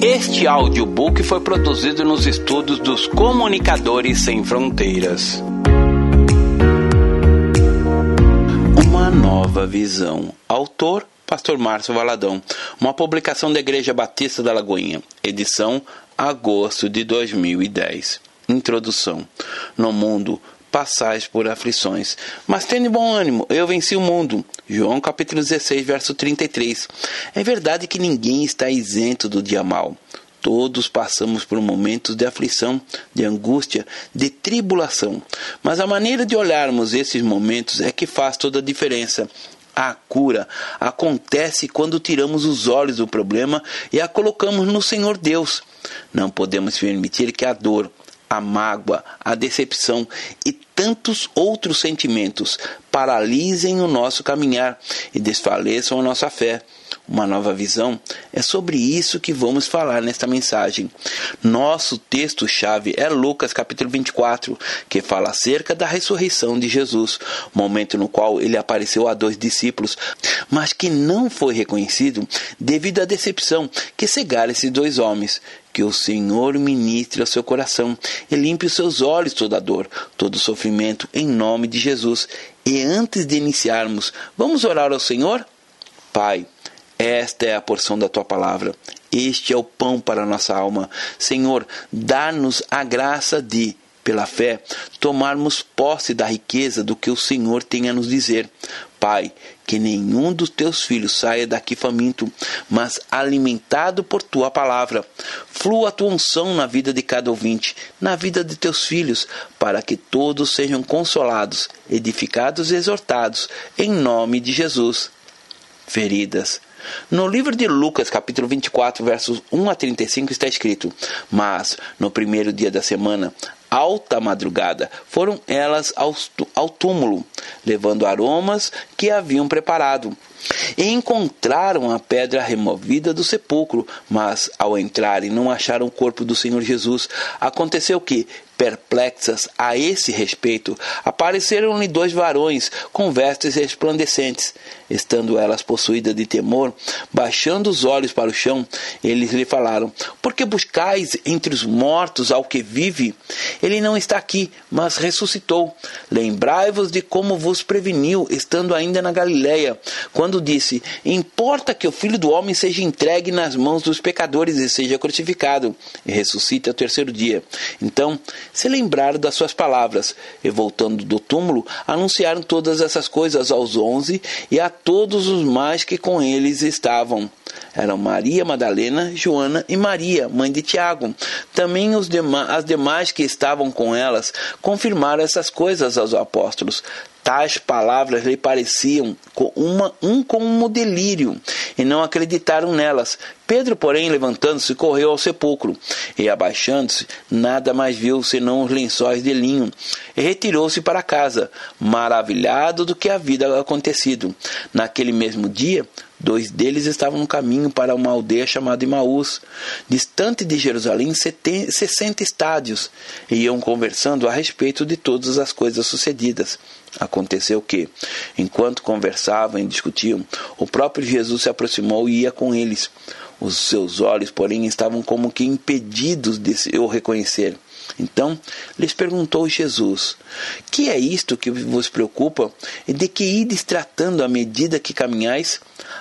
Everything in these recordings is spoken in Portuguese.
Este audiobook foi produzido nos estúdios dos Comunicadores Sem Fronteiras. Uma nova visão. Autor Pastor Márcio Valadão. Uma publicação da Igreja Batista da Lagoinha. Edição agosto de 2010. Introdução. No mundo passais por aflições. Mas tenha bom ânimo, eu venci o mundo. João capítulo 16, verso 33. É verdade que ninguém está isento do dia mal. Todos passamos por momentos de aflição, de angústia, de tribulação. Mas a maneira de olharmos esses momentos é que faz toda a diferença. A cura acontece quando tiramos os olhos do problema e a colocamos no Senhor Deus. Não podemos permitir que a dor, a mágoa, a decepção e tantos outros sentimentos paralisem o nosso caminhar e desfaleçam a nossa fé. Uma nova visão é sobre isso que vamos falar nesta mensagem. Nosso texto-chave é Lucas capítulo 24, que fala acerca da ressurreição de Jesus, momento no qual ele apareceu a dois discípulos, mas que não foi reconhecido devido à decepção que cegara esses dois homens. Que o Senhor ministre ao seu coração e limpe os seus olhos toda dor, todo sofrimento, em nome de Jesus. E antes de iniciarmos, vamos orar ao Senhor? Pai, esta é a porção da tua palavra. Este é o pão para a nossa alma. Senhor, dá-nos a graça de, pela fé, tomarmos posse da riqueza do que o Senhor tem a nos dizer. Pai, que nenhum dos teus filhos saia daqui faminto, mas alimentado por tua palavra. Flua a tua unção na vida de cada ouvinte, na vida de teus filhos, para que todos sejam consolados, edificados e exortados, em nome de Jesus. Feridas. No livro de Lucas, capítulo 24, versos 1 a 35, está escrito: Mas no primeiro dia da semana, alta madrugada, foram elas ao túmulo, levando aromas que haviam preparado. E encontraram a pedra removida do sepulcro, mas ao entrarem não acharam o corpo do Senhor Jesus. Aconteceu que, perplexas a esse respeito, apareceram-lhe dois varões com vestes resplandecentes. Estando elas possuídas de temor, baixando os olhos para o chão, eles lhe falaram: Por que buscais entre os mortos ao que vive? Ele não está aqui, mas ressuscitou. Lembrai-vos de como vos preveniu, estando ainda na Galiléia, quando disse: Importa que o filho do homem seja entregue nas mãos dos pecadores e seja crucificado, e ressuscite ao terceiro dia. Então se lembraram das suas palavras, e voltando do túmulo, anunciaram todas essas coisas aos onze e a todos os mais que com eles estavam. Eram Maria Madalena, Joana e Maria, mãe de Tiago. Também os dema as demais que estavam com elas confirmaram essas coisas aos apóstolos. Tais palavras lhe pareciam uma, um como um delírio, e não acreditaram nelas. Pedro, porém, levantando-se, correu ao sepulcro, e abaixando-se, nada mais viu senão os lençóis de linho, e retirou-se para casa, maravilhado do que havia acontecido. Naquele mesmo dia, Dois deles estavam no caminho para uma aldeia chamada Imaús, distante de Jerusalém sessenta estádios, e iam conversando a respeito de todas as coisas sucedidas. Aconteceu que, enquanto conversavam e discutiam, o próprio Jesus se aproximou e ia com eles. Os seus olhos, porém, estavam como que impedidos de o reconhecer. Então lhes perguntou Jesus: Que é isto que vos preocupa? E de que ides tratando à medida que caminhais?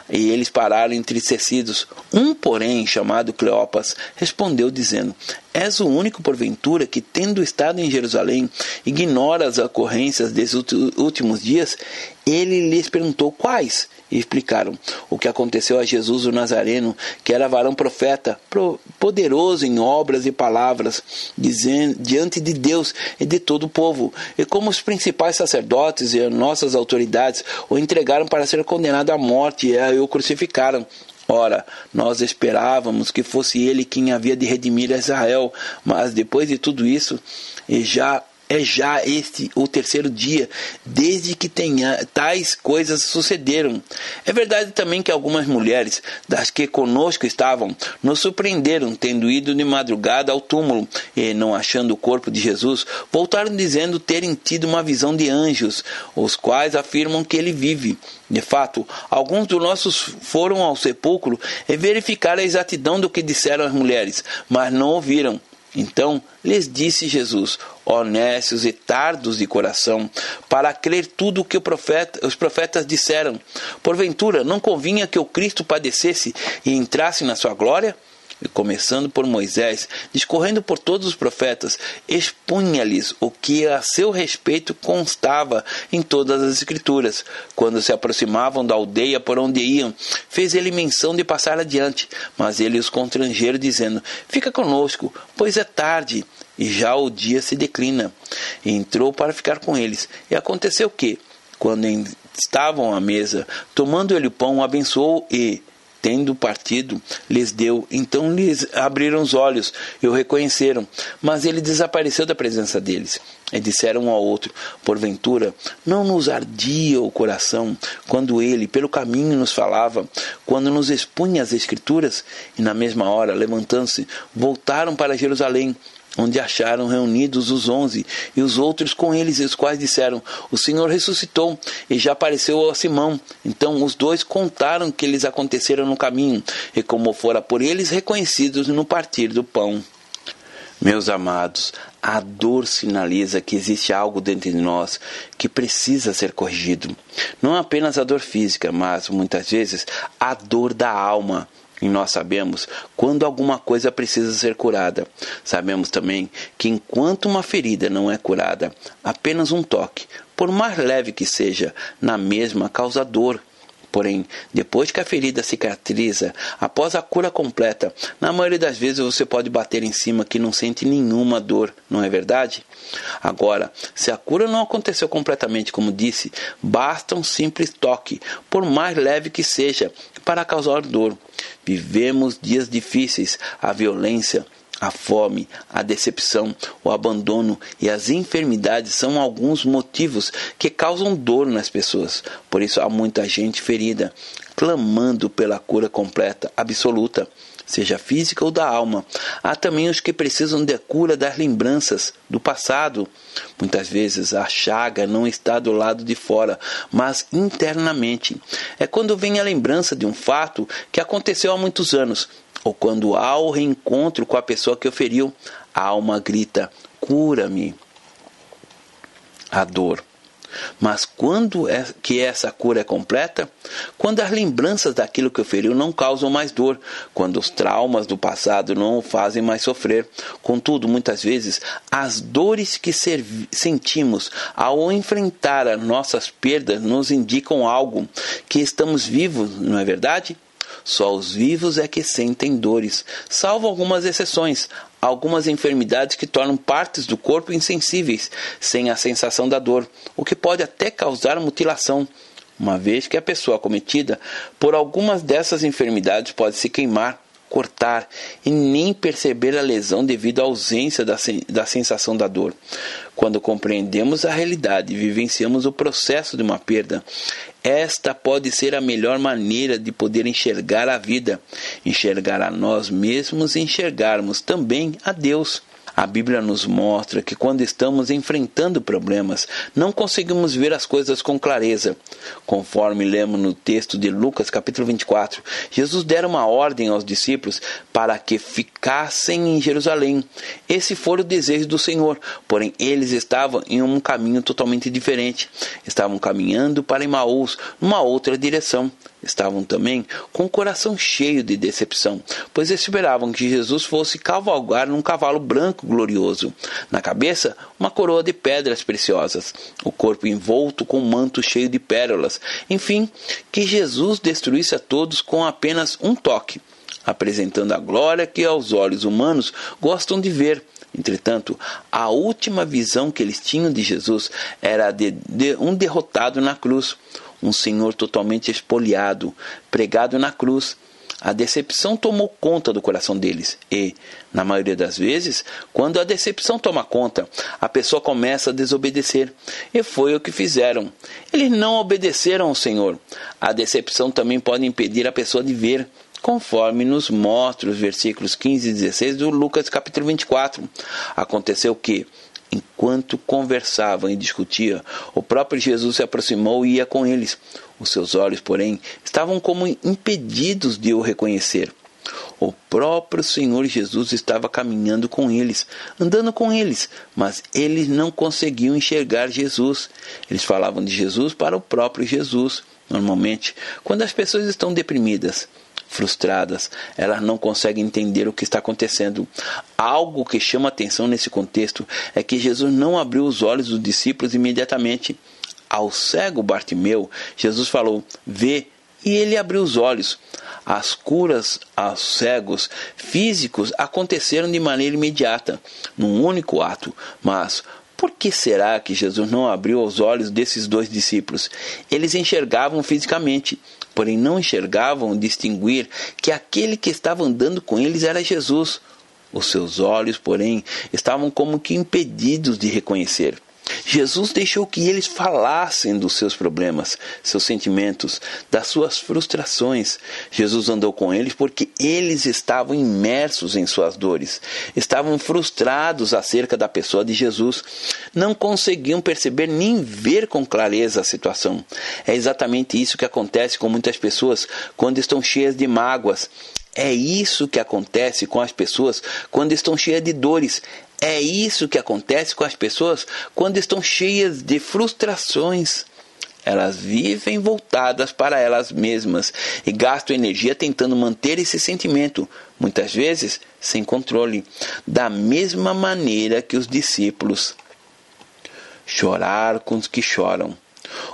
E eles pararam entristecidos. Um, porém, chamado Cleopas, respondeu, dizendo: És o único, porventura, que, tendo estado em Jerusalém, ignora as ocorrências desses últimos dias? Ele lhes perguntou quais, e explicaram o que aconteceu a Jesus o Nazareno, que era varão profeta, poderoso em obras e palavras, dizendo, diante de Deus e de todo o povo, e como os principais sacerdotes e nossas autoridades o entregaram para ser condenado à morte e o crucificaram. Ora, nós esperávamos que fosse ele quem havia de redimir Israel, mas depois de tudo isso, e já é já este o terceiro dia desde que tenha, tais coisas sucederam. É verdade também que algumas mulheres das que conosco estavam nos surpreenderam, tendo ido de madrugada ao túmulo e, não achando o corpo de Jesus, voltaram dizendo terem tido uma visão de anjos, os quais afirmam que ele vive. De fato, alguns dos nossos foram ao sepulcro e verificaram a exatidão do que disseram as mulheres, mas não ouviram. Então lhes disse Jesus: honestos e tardos de coração, para crer tudo o que profeta, os profetas disseram. Porventura, não convinha que o Cristo padecesse e entrasse na sua glória? E começando por Moisés, discorrendo por todos os profetas, expunha-lhes o que a seu respeito constava em todas as Escrituras. Quando se aproximavam da aldeia por onde iam, fez ele menção de passar adiante, mas ele os constrangeram, dizendo: Fica conosco, pois é tarde e já o dia se declina. E entrou para ficar com eles. E aconteceu que, quando estavam à mesa, tomando ele o pão, abençoou e, tendo partido, lhes deu. Então lhes abriram os olhos e o reconheceram, mas ele desapareceu da presença deles. E disseram um ao outro: Porventura, não nos ardia o coração quando ele, pelo caminho, nos falava, quando nos expunha as Escrituras? E na mesma hora, levantando-se, voltaram para Jerusalém onde acharam reunidos os onze e os outros com eles, os quais disseram: O Senhor ressuscitou e já apareceu a Simão. Então os dois contaram que lhes aconteceram no caminho e como fora por eles reconhecidos no partir do pão. Meus amados, a dor sinaliza que existe algo dentro de nós que precisa ser corrigido. Não apenas a dor física, mas muitas vezes a dor da alma e nós sabemos quando alguma coisa precisa ser curada. Sabemos também que enquanto uma ferida não é curada, apenas um toque, por mais leve que seja, na mesma causa dor. Porém, depois que a ferida cicatriza, após a cura completa, na maioria das vezes você pode bater em cima que não sente nenhuma dor, não é verdade? Agora, se a cura não aconteceu completamente, como disse, basta um simples toque, por mais leve que seja, para causar dor. Vivemos dias difíceis, a violência, a fome, a decepção, o abandono e as enfermidades são alguns motivos que causam dor nas pessoas. Por isso há muita gente ferida, clamando pela cura completa, absoluta seja física ou da alma. Há também os que precisam de cura das lembranças do passado. Muitas vezes a chaga não está do lado de fora, mas internamente. É quando vem a lembrança de um fato que aconteceu há muitos anos, ou quando há o reencontro com a pessoa que o feriu, a alma grita: cura-me. A dor mas quando é que essa cura é completa? Quando as lembranças daquilo que feriu não causam mais dor, quando os traumas do passado não o fazem mais sofrer. Contudo, muitas vezes, as dores que sentimos ao enfrentar as nossas perdas nos indicam algo, que estamos vivos, não é verdade? Só os vivos é que sentem dores, salvo algumas exceções algumas enfermidades que tornam partes do corpo insensíveis, sem a sensação da dor, o que pode até causar mutilação, uma vez que a pessoa cometida por algumas dessas enfermidades pode se queimar, cortar e nem perceber a lesão devido à ausência da, da sensação da dor. Quando compreendemos a realidade e vivenciamos o processo de uma perda, esta pode ser a melhor maneira de poder enxergar a vida, enxergar a nós mesmos e enxergarmos também a Deus. A Bíblia nos mostra que quando estamos enfrentando problemas, não conseguimos ver as coisas com clareza. Conforme lemos no texto de Lucas, capítulo 24, Jesus dera uma ordem aos discípulos para que ficassem em Jerusalém. Esse foi o desejo do Senhor, porém eles estavam em um caminho totalmente diferente. Estavam caminhando para Emaús, numa outra direção. Estavam também com o coração cheio de decepção, pois esperavam que Jesus fosse cavalgar num cavalo branco glorioso. Na cabeça, uma coroa de pedras preciosas, o corpo envolto com um manto cheio de pérolas. Enfim, que Jesus destruísse a todos com apenas um toque, apresentando a glória que aos olhos humanos gostam de ver. Entretanto, a última visão que eles tinham de Jesus era de, de um derrotado na cruz um Senhor totalmente espoliado, pregado na cruz. a decepção tomou conta do coração deles e, na maioria das vezes, quando a decepção toma conta, a pessoa começa a desobedecer. E foi o que fizeram. Eles não obedeceram ao Senhor. A decepção também pode impedir a pessoa de ver, conforme nos mostra os versículos 15 e 16 do Lucas capítulo 24. Aconteceu que, enquanto conversavam e discutiam, o próprio Jesus se aproximou e ia com eles. Os seus olhos, porém, estavam como impedidos de o reconhecer. O próprio Senhor Jesus estava caminhando com eles, andando com eles, mas eles não conseguiam enxergar Jesus. Eles falavam de Jesus para o próprio Jesus. Normalmente, quando as pessoas estão deprimidas, frustradas, elas não conseguem entender o que está acontecendo. Algo que chama atenção nesse contexto é que Jesus não abriu os olhos dos discípulos imediatamente. Ao cego Bartimeu, Jesus falou: Vê, e ele abriu os olhos. As curas aos cegos físicos aconteceram de maneira imediata, num único ato, mas por que será que Jesus não abriu os olhos desses dois discípulos? Eles enxergavam fisicamente, porém não enxergavam distinguir que aquele que estava andando com eles era Jesus. Os seus olhos, porém, estavam como que impedidos de reconhecer. Jesus deixou que eles falassem dos seus problemas, seus sentimentos, das suas frustrações. Jesus andou com eles porque eles estavam imersos em suas dores, estavam frustrados acerca da pessoa de Jesus, não conseguiam perceber nem ver com clareza a situação. É exatamente isso que acontece com muitas pessoas quando estão cheias de mágoas. É isso que acontece com as pessoas quando estão cheias de dores. É isso que acontece com as pessoas quando estão cheias de frustrações. Elas vivem voltadas para elas mesmas e gastam energia tentando manter esse sentimento, muitas vezes sem controle, da mesma maneira que os discípulos. Chorar com os que choram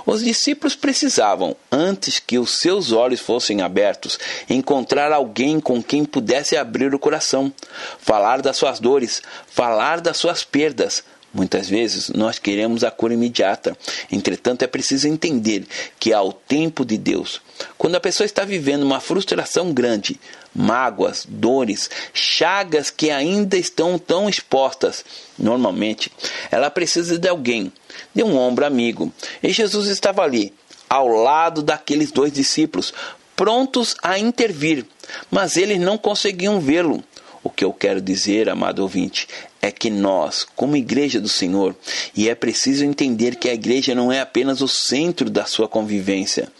os discípulos precisavam, antes que os seus olhos fossem abertos, encontrar alguém com quem pudesse abrir o coração, falar das suas dores, falar das suas perdas, Muitas vezes nós queremos a cura imediata. Entretanto, é preciso entender que há o tempo de Deus. Quando a pessoa está vivendo uma frustração grande, mágoas, dores, chagas que ainda estão tão expostas, normalmente ela precisa de alguém, de um ombro amigo. E Jesus estava ali, ao lado daqueles dois discípulos, prontos a intervir, mas eles não conseguiam vê-lo. O que eu quero dizer, amado ouvinte, é que nós, como igreja do Senhor, e é preciso entender que a igreja não é apenas o centro da sua convivência.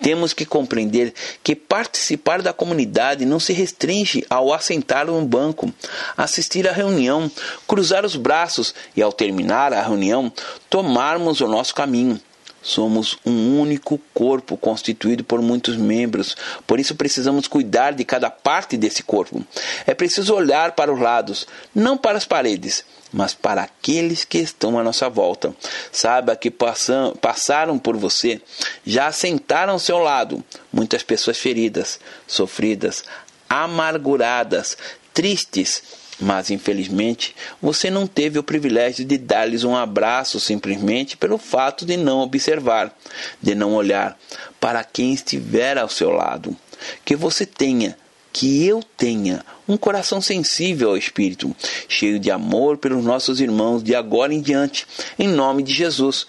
Temos que compreender que participar da comunidade não se restringe ao assentar um banco, assistir à reunião, cruzar os braços e, ao terminar a reunião, tomarmos o nosso caminho. Somos um único corpo constituído por muitos membros, por isso precisamos cuidar de cada parte desse corpo. É preciso olhar para os lados, não para as paredes, mas para aqueles que estão à nossa volta. Saiba que passam, passaram por você, já sentaram ao seu lado muitas pessoas feridas, sofridas, amarguradas, tristes mas infelizmente você não teve o privilégio de dar-lhes um abraço simplesmente pelo fato de não observar, de não olhar para quem estiver ao seu lado. Que você tenha, que eu tenha, um coração sensível ao Espírito, cheio de amor pelos nossos irmãos de agora em diante, em nome de Jesus.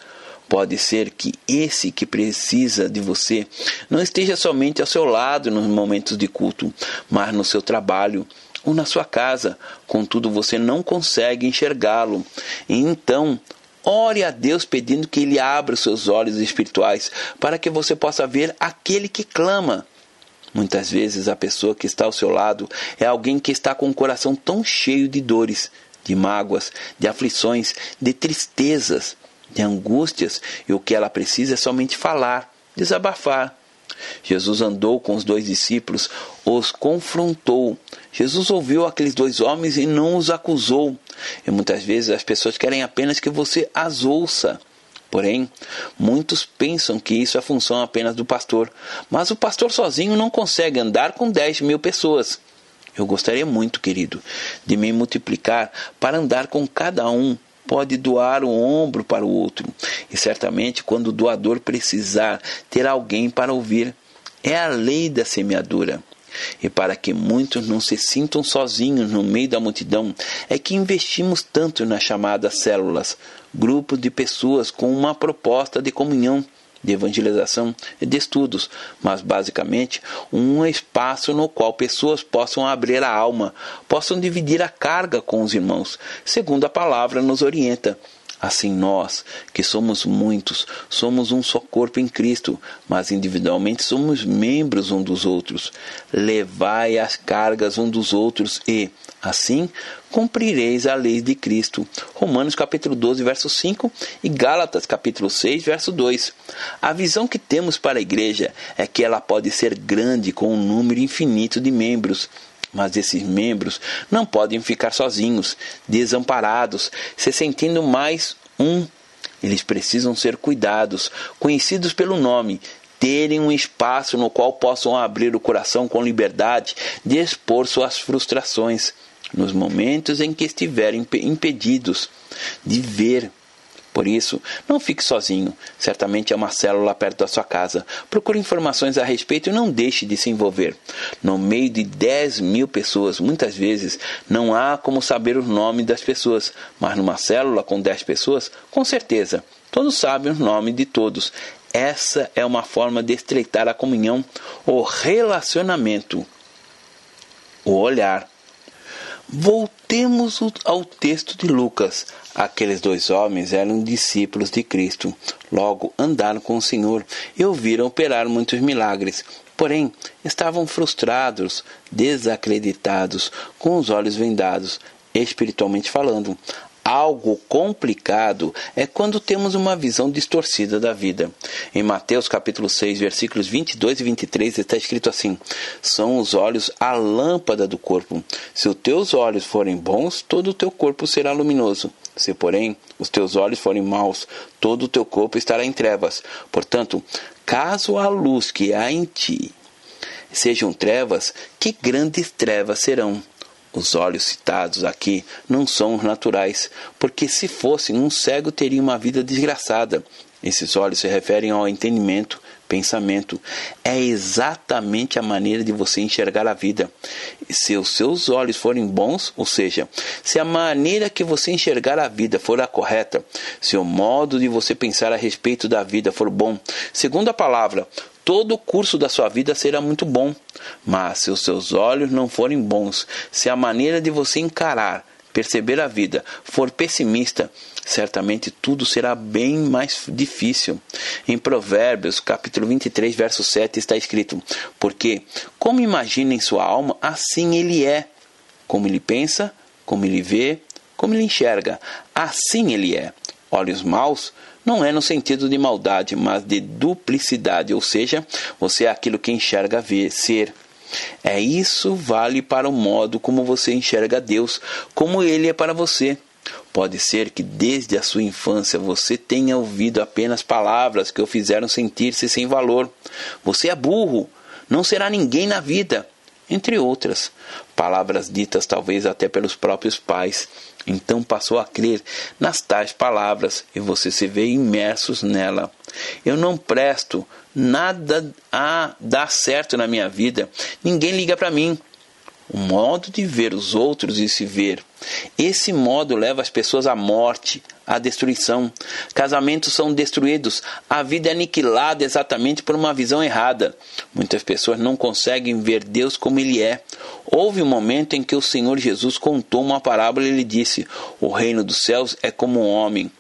Pode ser que esse que precisa de você não esteja somente ao seu lado nos momentos de culto, mas no seu trabalho, ou na sua casa, contudo você não consegue enxergá-lo. Então, ore a Deus pedindo que Ele abra os seus olhos espirituais para que você possa ver aquele que clama. Muitas vezes a pessoa que está ao seu lado é alguém que está com o coração tão cheio de dores, de mágoas, de aflições, de tristezas, de angústias, e o que ela precisa é somente falar, desabafar. Jesus andou com os dois discípulos, os confrontou. Jesus ouviu aqueles dois homens e não os acusou. E muitas vezes as pessoas querem apenas que você as ouça. Porém, muitos pensam que isso é função apenas do pastor, mas o pastor sozinho não consegue andar com 10 mil pessoas. Eu gostaria muito, querido, de me multiplicar para andar com cada um pode doar o ombro para o outro. E certamente, quando o doador precisar ter alguém para ouvir, é a lei da semeadura. E para que muitos não se sintam sozinhos no meio da multidão, é que investimos tanto nas chamadas células, grupos de pessoas com uma proposta de comunhão de evangelização e de estudos, mas basicamente um espaço no qual pessoas possam abrir a alma, possam dividir a carga com os irmãos, segundo a palavra nos orienta. Assim nós, que somos muitos, somos um só corpo em Cristo, mas individualmente somos membros um dos outros. Levai as cargas um dos outros e, assim, cumprireis a lei de Cristo. Romanos capítulo 12, verso 5 e Gálatas capítulo 6, verso 2. A visão que temos para a igreja é que ela pode ser grande com um número infinito de membros mas esses membros não podem ficar sozinhos, desamparados, se sentindo mais um. Eles precisam ser cuidados, conhecidos pelo nome, terem um espaço no qual possam abrir o coração com liberdade de expor suas frustrações nos momentos em que estiverem impedidos de ver por isso, não fique sozinho. Certamente é uma célula perto da sua casa. Procure informações a respeito e não deixe de se envolver. No meio de 10 mil pessoas, muitas vezes, não há como saber o nome das pessoas. Mas numa célula com 10 pessoas, com certeza, todos sabem o nome de todos. Essa é uma forma de estreitar a comunhão, o relacionamento, o olhar. Voltemos ao texto de Lucas. Aqueles dois homens eram discípulos de Cristo. Logo andaram com o Senhor e ouviram operar muitos milagres. Porém, estavam frustrados, desacreditados, com os olhos vendados, espiritualmente falando algo complicado é quando temos uma visão distorcida da vida. Em Mateus capítulo 6, versículos 22 e 23 está escrito assim: São os olhos a lâmpada do corpo. Se os teus olhos forem bons, todo o teu corpo será luminoso. Se, porém, os teus olhos forem maus, todo o teu corpo estará em trevas. Portanto, caso a luz que há em ti sejam trevas, que grandes trevas serão. Os olhos citados aqui não são os naturais, porque se fossem, um cego teria uma vida desgraçada. Esses olhos se referem ao entendimento, pensamento. É exatamente a maneira de você enxergar a vida. Se os seus olhos forem bons, ou seja, se a maneira que você enxergar a vida for a correta, se o modo de você pensar a respeito da vida for bom, segundo a palavra, todo o curso da sua vida será muito bom. Mas se os seus olhos não forem bons, se a maneira de você encarar, perceber a vida for pessimista, certamente tudo será bem mais difícil. Em Provérbios, capítulo 23, verso 7 está escrito: Porque como imagina em sua alma, assim ele é. Como ele pensa, como ele vê, como ele enxerga, assim ele é. Olhos maus não é no sentido de maldade, mas de duplicidade, ou seja, você é aquilo que enxerga ver, ser. É isso vale para o modo como você enxerga Deus, como ele é para você. Pode ser que desde a sua infância você tenha ouvido apenas palavras que o fizeram sentir-se sem valor. Você é burro, não será ninguém na vida, entre outras. Palavras ditas talvez até pelos próprios pais. Então passou a crer nas tais palavras e você se vê imersos nela. Eu não presto, nada a dar certo na minha vida, ninguém liga para mim. O modo de ver os outros e se ver. Esse modo leva as pessoas à morte, à destruição. Casamentos são destruídos, a vida é aniquilada exatamente por uma visão errada. Muitas pessoas não conseguem ver Deus como Ele é. Houve um momento em que o Senhor Jesus contou uma parábola e ele disse: O reino dos céus é como um homem.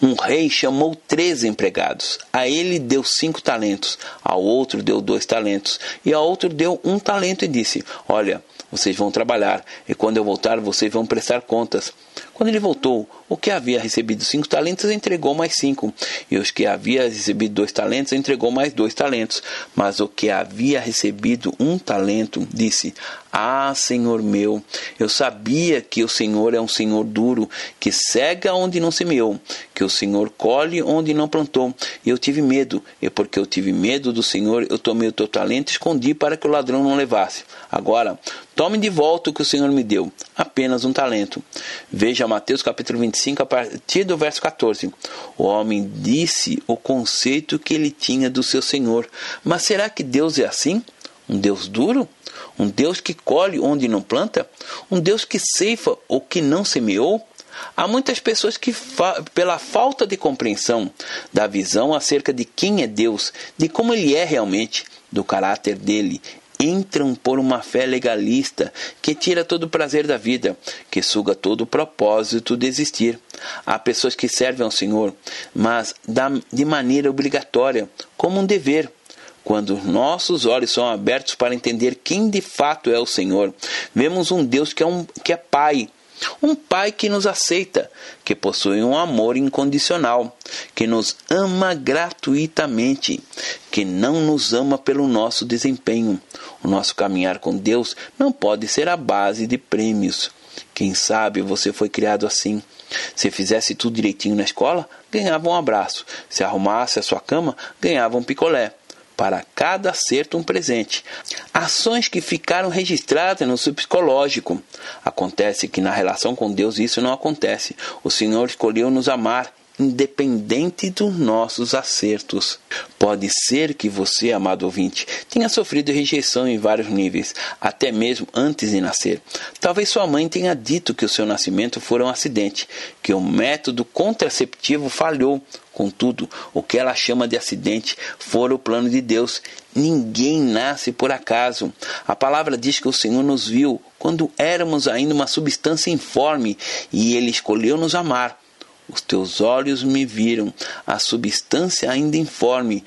Um rei chamou três empregados. A ele deu cinco talentos, ao outro deu dois talentos, e ao outro deu um talento e disse: Olha, vocês vão trabalhar, e quando eu voltar, vocês vão prestar contas. Quando ele voltou, o que havia recebido cinco talentos entregou mais cinco, e os que havia recebido dois talentos entregou mais dois talentos. Mas o que havia recebido um talento disse: Ah, Senhor meu, eu sabia que o Senhor é um Senhor duro, que cega onde não semeou, que o Senhor colhe onde não plantou. E eu tive medo, e porque eu tive medo do Senhor, eu tomei o teu talento e escondi para que o ladrão não levasse. Agora, tome de volta o que o Senhor me deu, apenas um talento. Mateus capítulo 25, a partir do verso 14. O homem disse o conceito que ele tinha do seu Senhor. Mas será que Deus é assim? Um Deus duro? Um Deus que colhe onde não planta? Um Deus que ceifa o que não semeou? Há muitas pessoas que, pela falta de compreensão da visão acerca de quem é Deus, de como Ele é realmente, do caráter dele, entram por uma fé legalista que tira todo o prazer da vida, que suga todo o propósito de existir. Há pessoas que servem ao Senhor, mas de maneira obrigatória, como um dever. Quando nossos olhos são abertos para entender quem de fato é o Senhor, vemos um Deus que é, um, que é Pai, um pai que nos aceita, que possui um amor incondicional, que nos ama gratuitamente, que não nos ama pelo nosso desempenho. O nosso caminhar com Deus não pode ser a base de prêmios. Quem sabe você foi criado assim. Se fizesse tudo direitinho na escola, ganhava um abraço. Se arrumasse a sua cama, ganhava um picolé para cada acerto um presente. Ações que ficaram registradas no seu psicológico. Acontece que na relação com Deus isso não acontece. O Senhor escolheu nos amar independente dos nossos acertos. Pode ser que você, amado ouvinte, tenha sofrido rejeição em vários níveis, até mesmo antes de nascer. Talvez sua mãe tenha dito que o seu nascimento foi um acidente, que o método contraceptivo falhou. Contudo, o que ela chama de acidente foi o plano de Deus. Ninguém nasce por acaso. A palavra diz que o Senhor nos viu quando éramos ainda uma substância informe e ele escolheu nos amar. Os teus olhos me viram, a substância ainda informe,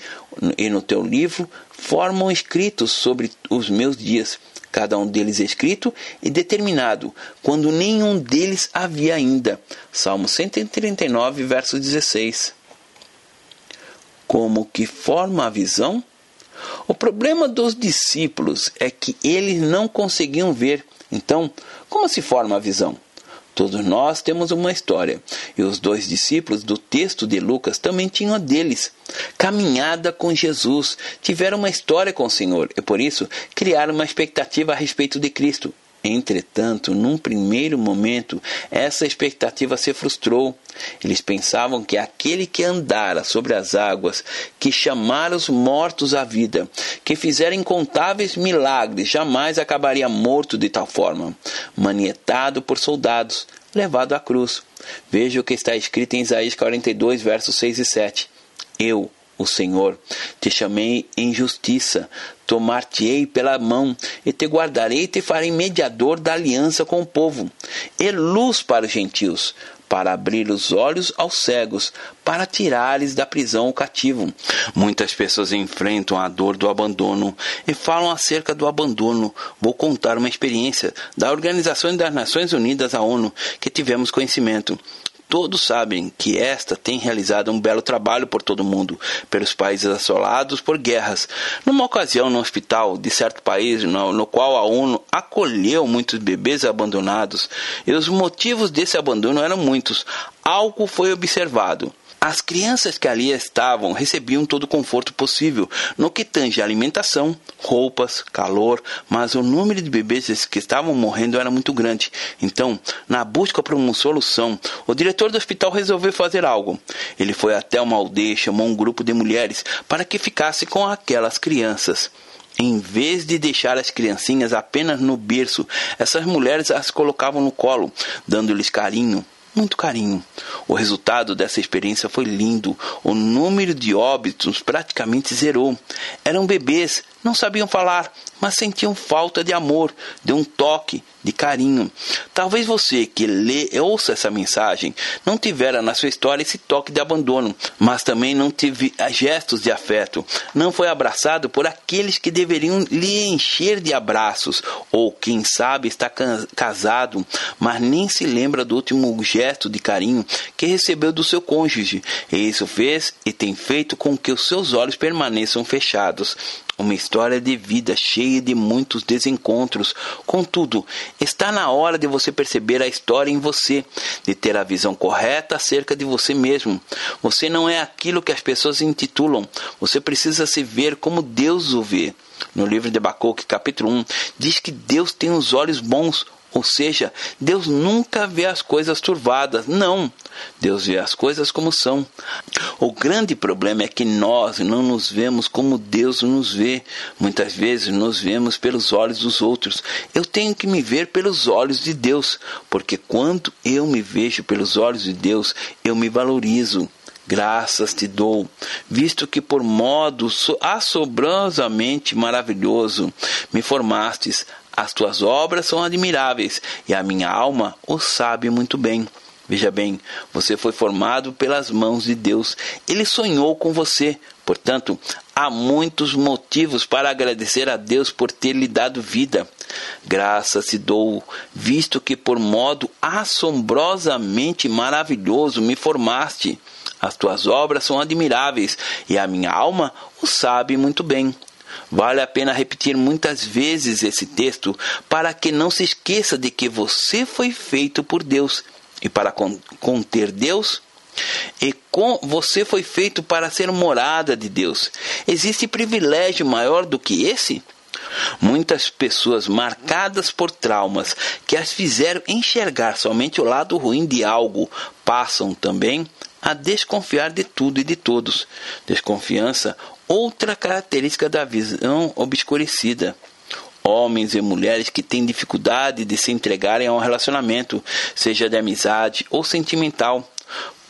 e no teu livro formam escritos sobre os meus dias, cada um deles escrito e determinado, quando nenhum deles havia ainda. Salmo 139, verso 16. Como que forma a visão? O problema dos discípulos é que eles não conseguiam ver. Então, como se forma a visão? Todos nós temos uma história, e os dois discípulos do texto de Lucas também tinham a deles. Caminhada com Jesus, tiveram uma história com o Senhor e por isso criaram uma expectativa a respeito de Cristo. Entretanto, num primeiro momento, essa expectativa se frustrou. Eles pensavam que aquele que andara sobre as águas, que chamara os mortos à vida, que fizera incontáveis milagres, jamais acabaria morto de tal forma, manietado por soldados, levado à cruz. Veja o que está escrito em Isaías 42, versos 6 e 7. Eu, o Senhor. Te chamei em justiça, tomar-te-ei pela mão, e te guardarei e te farei mediador da aliança com o povo, e luz para os gentios, para abrir os olhos aos cegos, para tirares da prisão o cativo. Muitas pessoas enfrentam a dor do abandono e falam acerca do abandono. Vou contar uma experiência da Organização das Nações Unidas, a ONU, que tivemos conhecimento. Todos sabem que esta tem realizado um belo trabalho por todo o mundo, pelos países assolados por guerras. Numa ocasião, no hospital de certo país, no, no qual a ONU acolheu muitos bebês abandonados, e os motivos desse abandono eram muitos, algo foi observado. As crianças que ali estavam recebiam todo o conforto possível no que tange alimentação, roupas, calor, mas o número de bebês que estavam morrendo era muito grande. Então, na busca por uma solução, o diretor do hospital resolveu fazer algo. Ele foi até uma aldeia e chamou um grupo de mulheres para que ficasse com aquelas crianças. Em vez de deixar as criancinhas apenas no berço, essas mulheres as colocavam no colo, dando-lhes carinho, muito carinho. O resultado dessa experiência foi lindo. O número de óbitos praticamente zerou. Eram bebês, não sabiam falar, mas sentiam falta de amor, de um toque, de carinho. Talvez você que lê ouça essa mensagem não tivera na sua história esse toque de abandono, mas também não teve gestos de afeto. Não foi abraçado por aqueles que deveriam lhe encher de abraços, ou quem sabe está casado, mas nem se lembra do último gesto de carinho que recebeu do seu cônjuge. E isso fez e tem feito com que os seus olhos permaneçam fechados. Uma história de vida cheia de muitos desencontros. Contudo, está na hora de você perceber a história em você, de ter a visão correta acerca de você mesmo. Você não é aquilo que as pessoas intitulam. Você precisa se ver como Deus o vê. No livro de Abacuque, capítulo 1, diz que Deus tem os olhos bons, Ou seja, Deus nunca vê as coisas turvadas. Não. Deus vê as coisas como são. O grande problema é que nós não nos vemos como Deus nos vê. Muitas vezes nos vemos pelos olhos dos outros. Eu tenho que me ver pelos olhos de Deus, porque quando eu me vejo pelos olhos de Deus, eu me valorizo. Graças te dou, visto que por modo assombrosamente maravilhoso me formastes, as tuas obras são admiráveis e a minha alma o sabe muito bem. Veja bem, você foi formado pelas mãos de Deus. Ele sonhou com você. Portanto, há muitos motivos para agradecer a Deus por ter lhe dado vida. Graças te dou, visto que por modo assombrosamente maravilhoso me formaste. As tuas obras são admiráveis e a minha alma o sabe muito bem. Vale a pena repetir muitas vezes esse texto para que não se esqueça de que você foi feito por Deus e para conter Deus. E com você foi feito para ser morada de Deus. Existe privilégio maior do que esse? Muitas pessoas marcadas por traumas que as fizeram enxergar somente o lado ruim de algo passam também a desconfiar de tudo e de todos. Desconfiança outra característica da visão obscurecida. Homens e mulheres que têm dificuldade de se entregarem a um relacionamento, seja de amizade ou sentimental.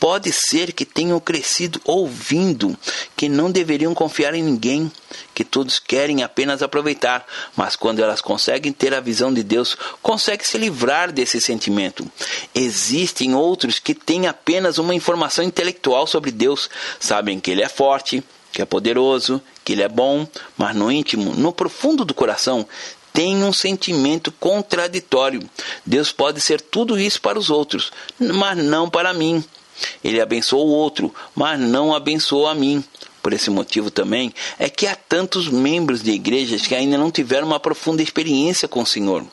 Pode ser que tenham crescido ouvindo que não deveriam confiar em ninguém, que todos querem apenas aproveitar, mas quando elas conseguem ter a visão de Deus, conseguem se livrar desse sentimento. Existem outros que têm apenas uma informação intelectual sobre Deus, sabem que Ele é forte, que é poderoso, que ele é bom, mas no íntimo, no profundo do coração, tem um sentimento contraditório. Deus pode ser tudo isso para os outros, mas não para mim. Ele abençoou o outro, mas não abençoou a mim. Por esse motivo também é que há tantos membros de igrejas que ainda não tiveram uma profunda experiência com o Senhor.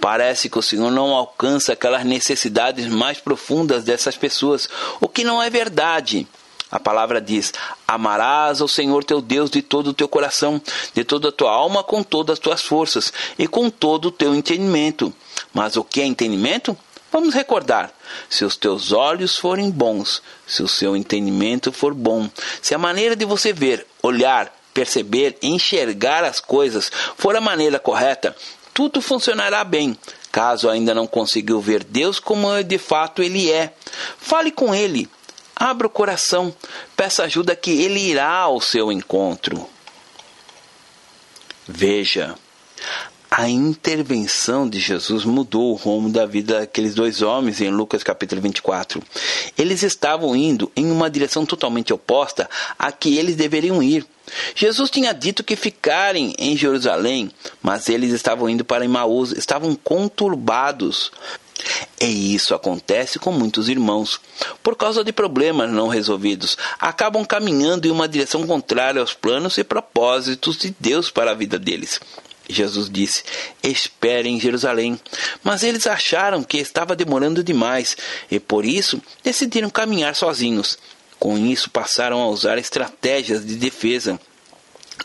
Parece que o Senhor não alcança aquelas necessidades mais profundas dessas pessoas, o que não é verdade. A palavra diz: Amarás ao Senhor teu Deus de todo o teu coração, de toda a tua alma, com todas as tuas forças e com todo o teu entendimento. Mas o que é entendimento? Vamos recordar: se os teus olhos forem bons, se o seu entendimento for bom, se a maneira de você ver, olhar, perceber, enxergar as coisas for a maneira correta, tudo funcionará bem. Caso ainda não conseguiu ver Deus como de fato Ele é, fale com Ele, Abra o coração, peça ajuda que ele irá ao seu encontro. Veja, a intervenção de Jesus mudou o rumo da vida daqueles dois homens em Lucas capítulo 24. Eles estavam indo em uma direção totalmente oposta à que eles deveriam ir. Jesus tinha dito que ficarem em Jerusalém, mas eles estavam indo para Emaús, estavam conturbados. E isso acontece com muitos irmãos. Por causa de problemas não resolvidos, acabam caminhando em uma direção contrária aos planos e propósitos de Deus para a vida deles. Jesus disse: Espere em Jerusalém. Mas eles acharam que estava demorando demais e por isso decidiram caminhar sozinhos. Com isso, passaram a usar estratégias de defesa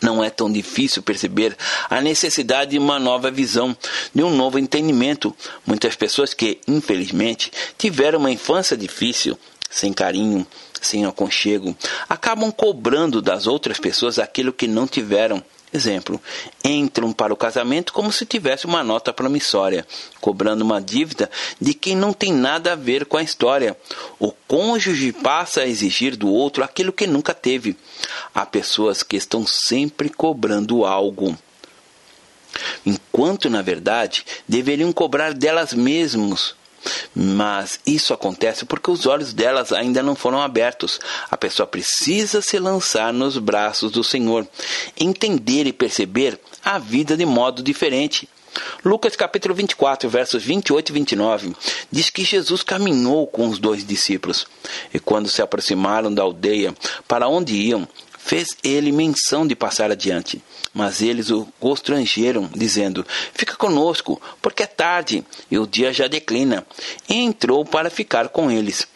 não é tão difícil perceber a necessidade de uma nova visão, de um novo entendimento. Muitas pessoas que, infelizmente, tiveram uma infância difícil, sem carinho, sem aconchego, acabam cobrando das outras pessoas aquilo que não tiveram. Exemplo, entram para o casamento como se tivesse uma nota promissória, cobrando uma dívida de quem não tem nada a ver com a história. O cônjuge passa a exigir do outro aquilo que nunca teve. Há pessoas que estão sempre cobrando algo enquanto na verdade deveriam cobrar delas mesmas mas isso acontece porque os olhos delas ainda não foram abertos. A pessoa precisa se lançar nos braços do Senhor, entender e perceber a vida de modo diferente. Lucas capítulo 24, versos 28 e 29, diz que Jesus caminhou com os dois discípulos, e quando se aproximaram da aldeia para onde iam, fez ele menção de passar adiante. Mas eles o constrangeram, dizendo: Fica conosco, porque é tarde e o dia já declina. E entrou para ficar com eles.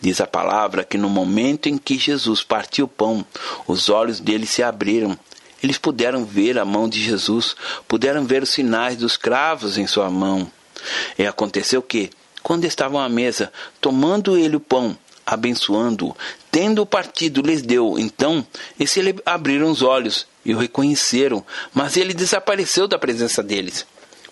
Diz a palavra que no momento em que Jesus partiu o pão, os olhos deles se abriram. Eles puderam ver a mão de Jesus, puderam ver os sinais dos cravos em sua mão. E aconteceu que, quando estavam à mesa, tomando ele o pão, abençoando-o, tendo partido, lhes deu. Então, esse lhe abriram os olhos e o reconheceram, mas ele desapareceu da presença deles.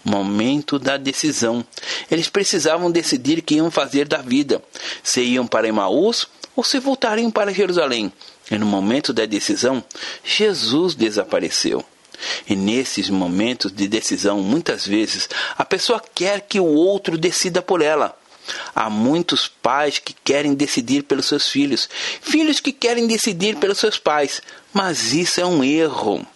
Momento da decisão. Eles precisavam decidir o que iam fazer da vida: se iam para Emaús ou se voltariam para Jerusalém. E no momento da decisão, Jesus desapareceu. E nesses momentos de decisão, muitas vezes, a pessoa quer que o outro decida por ela. Há muitos pais que querem decidir pelos seus filhos, filhos que querem decidir pelos seus pais, mas isso é um erro.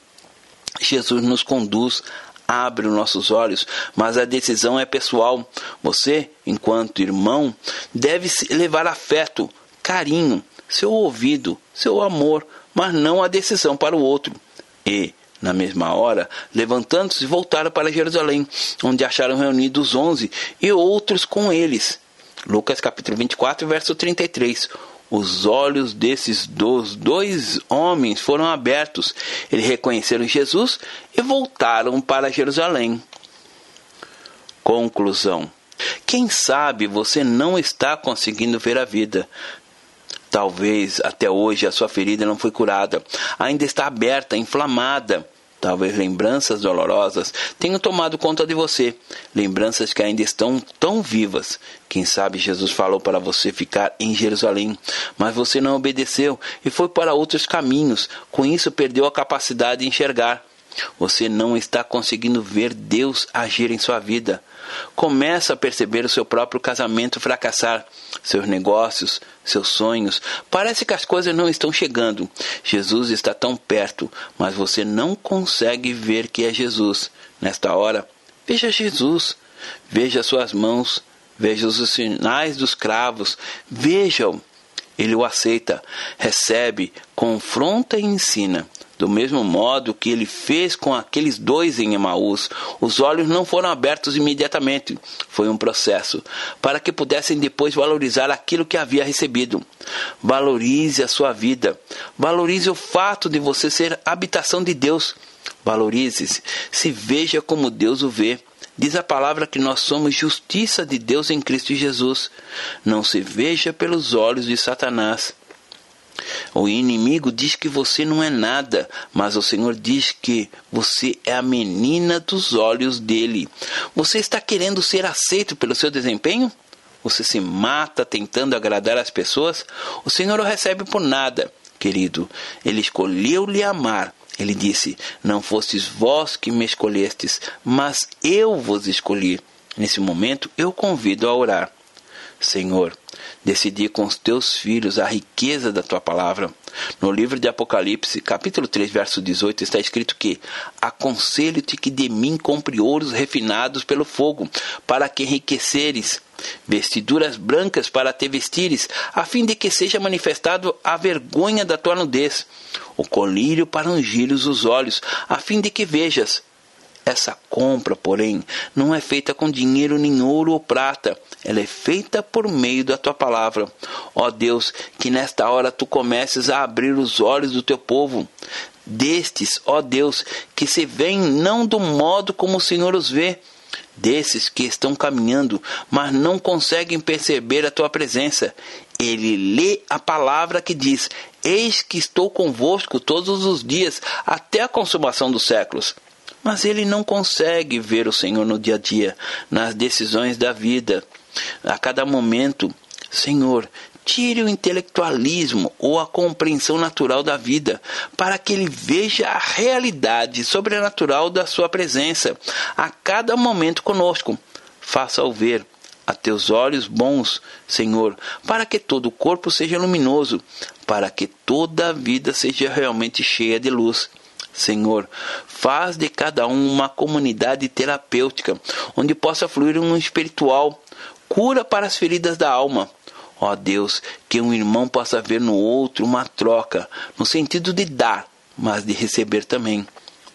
Jesus nos conduz, abre os nossos olhos, mas a decisão é pessoal. Você, enquanto irmão, deve levar afeto, carinho, seu ouvido, seu amor, mas não a decisão para o outro. E, na mesma hora, levantando-se, voltaram para Jerusalém, onde acharam reunidos onze e outros com eles. Lucas capítulo 24, verso 33. Os olhos desses dos dois homens foram abertos. Eles reconheceram Jesus e voltaram para Jerusalém. Conclusão. Quem sabe você não está conseguindo ver a vida. Talvez até hoje a sua ferida não foi curada, ainda está aberta, inflamada. Talvez lembranças dolorosas tenham tomado conta de você, lembranças que ainda estão tão vivas. Quem sabe Jesus falou para você ficar em Jerusalém, mas você não obedeceu e foi para outros caminhos. Com isso, perdeu a capacidade de enxergar. Você não está conseguindo ver Deus agir em sua vida. Começa a perceber o seu próprio casamento fracassar, seus negócios, seus sonhos. Parece que as coisas não estão chegando. Jesus está tão perto, mas você não consegue ver que é Jesus. Nesta hora, veja Jesus. Veja suas mãos, veja os sinais dos cravos, veja-o. Ele o aceita, recebe, confronta e ensina. Do mesmo modo que ele fez com aqueles dois em Emaús, os olhos não foram abertos imediatamente. Foi um processo para que pudessem depois valorizar aquilo que havia recebido. Valorize a sua vida. Valorize o fato de você ser habitação de Deus. Valorize-se. Se veja como Deus o vê. Diz a palavra que nós somos justiça de Deus em Cristo Jesus. Não se veja pelos olhos de Satanás. O inimigo diz que você não é nada, mas o Senhor diz que você é a menina dos olhos dele. Você está querendo ser aceito pelo seu desempenho? Você se mata tentando agradar as pessoas? O Senhor o recebe por nada, querido. Ele escolheu lhe amar. Ele disse: Não fostes vós que me escolhestes, mas eu vos escolhi. Nesse momento, eu convido a orar. Senhor, decidi com os teus filhos a riqueza da tua palavra. No livro de Apocalipse, capítulo 3, verso 18, está escrito que: Aconselho-te que de mim compre ouros refinados pelo fogo, para que enriqueceres, vestiduras brancas para te vestires, a fim de que seja manifestado a vergonha da tua nudez, o colírio para ungir os olhos, a fim de que vejas. Essa compra, porém, não é feita com dinheiro nem ouro ou prata, ela é feita por meio da tua palavra. Ó Deus, que nesta hora tu comeces a abrir os olhos do teu povo. Destes, ó Deus, que se veem não do modo como o Senhor os vê, desses que estão caminhando, mas não conseguem perceber a tua presença. Ele lê a palavra que diz: Eis que estou convosco todos os dias, até a consumação dos séculos. Mas ele não consegue ver o Senhor no dia a dia, nas decisões da vida, a cada momento. Senhor, tire o intelectualismo ou a compreensão natural da vida, para que ele veja a realidade sobrenatural da sua presença a cada momento conosco. Faça-o ver a teus olhos bons, Senhor, para que todo o corpo seja luminoso, para que toda a vida seja realmente cheia de luz. Senhor, faz de cada um uma comunidade terapêutica, onde possa fluir um espiritual, cura para as feridas da alma. Ó Deus, que um irmão possa ver no outro uma troca, no sentido de dar, mas de receber também.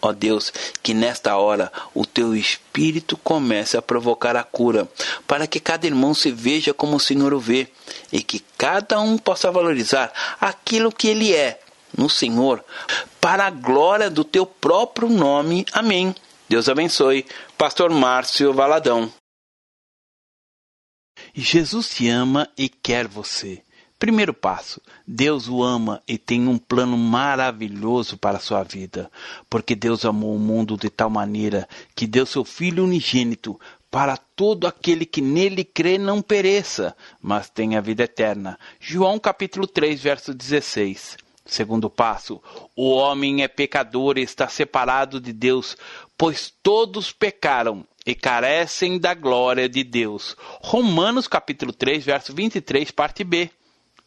Ó Deus, que nesta hora o teu espírito comece a provocar a cura, para que cada irmão se veja como o Senhor o vê, e que cada um possa valorizar aquilo que ele é no Senhor, para a glória do teu próprio nome. Amém. Deus abençoe. Pastor Márcio Valadão. Jesus te ama e quer você. Primeiro passo: Deus o ama e tem um plano maravilhoso para a sua vida, porque Deus amou o mundo de tal maneira que deu seu Filho unigênito para todo aquele que nele crê não pereça, mas tenha vida eterna. João capítulo 3, verso 16. Segundo passo, o homem é pecador e está separado de Deus, pois todos pecaram e carecem da glória de Deus. Romanos capítulo 3, verso 23, parte B.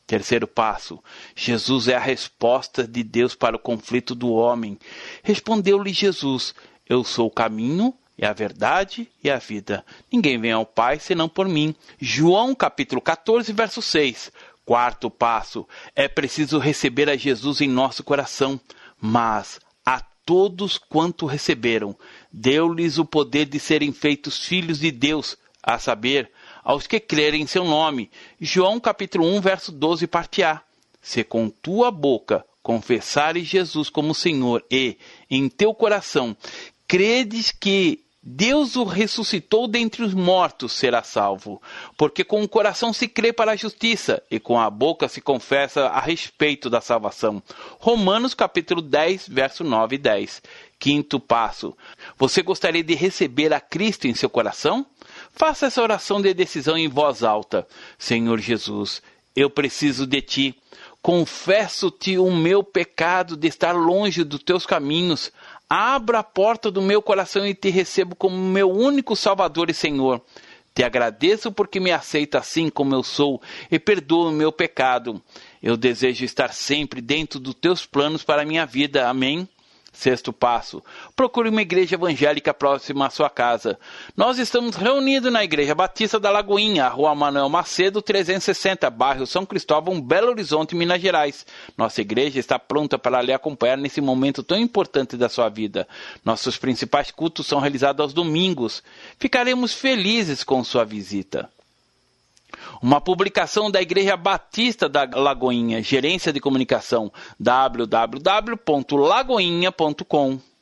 Terceiro passo: Jesus é a resposta de Deus para o conflito do homem. Respondeu-lhe Jesus: Eu sou o caminho, e a verdade e a vida. Ninguém vem ao Pai senão por mim. João capítulo 14, verso 6. Quarto passo: é preciso receber a Jesus em nosso coração, mas a todos quanto receberam, deu-lhes o poder de serem feitos filhos de Deus, a saber, aos que crerem em seu nome. João capítulo 1, verso 12, parte A. Se com tua boca confessares Jesus como Senhor e em teu coração credes que Deus o ressuscitou dentre os mortos, será salvo. Porque com o coração se crê para a justiça e com a boca se confessa a respeito da salvação. Romanos capítulo 10, verso 9 e 10. Quinto passo. Você gostaria de receber a Cristo em seu coração? Faça essa oração de decisão em voz alta. Senhor Jesus, eu preciso de ti. Confesso-te o meu pecado de estar longe dos teus caminhos. Abra a porta do meu coração e te recebo como meu único Salvador e Senhor. Te agradeço porque me aceita assim como eu sou e perdoa o meu pecado. Eu desejo estar sempre dentro dos teus planos para a minha vida. Amém. Sexto passo: procure uma igreja evangélica próxima à sua casa. Nós estamos reunidos na Igreja Batista da Lagoinha, Rua Manuel Macedo, 360, bairro São Cristóvão, Belo Horizonte, Minas Gerais. Nossa igreja está pronta para lhe acompanhar nesse momento tão importante da sua vida. Nossos principais cultos são realizados aos domingos. Ficaremos felizes com sua visita. Uma publicação da Igreja Batista da Lagoinha, Gerência de Comunicação, www.lagoinha.com.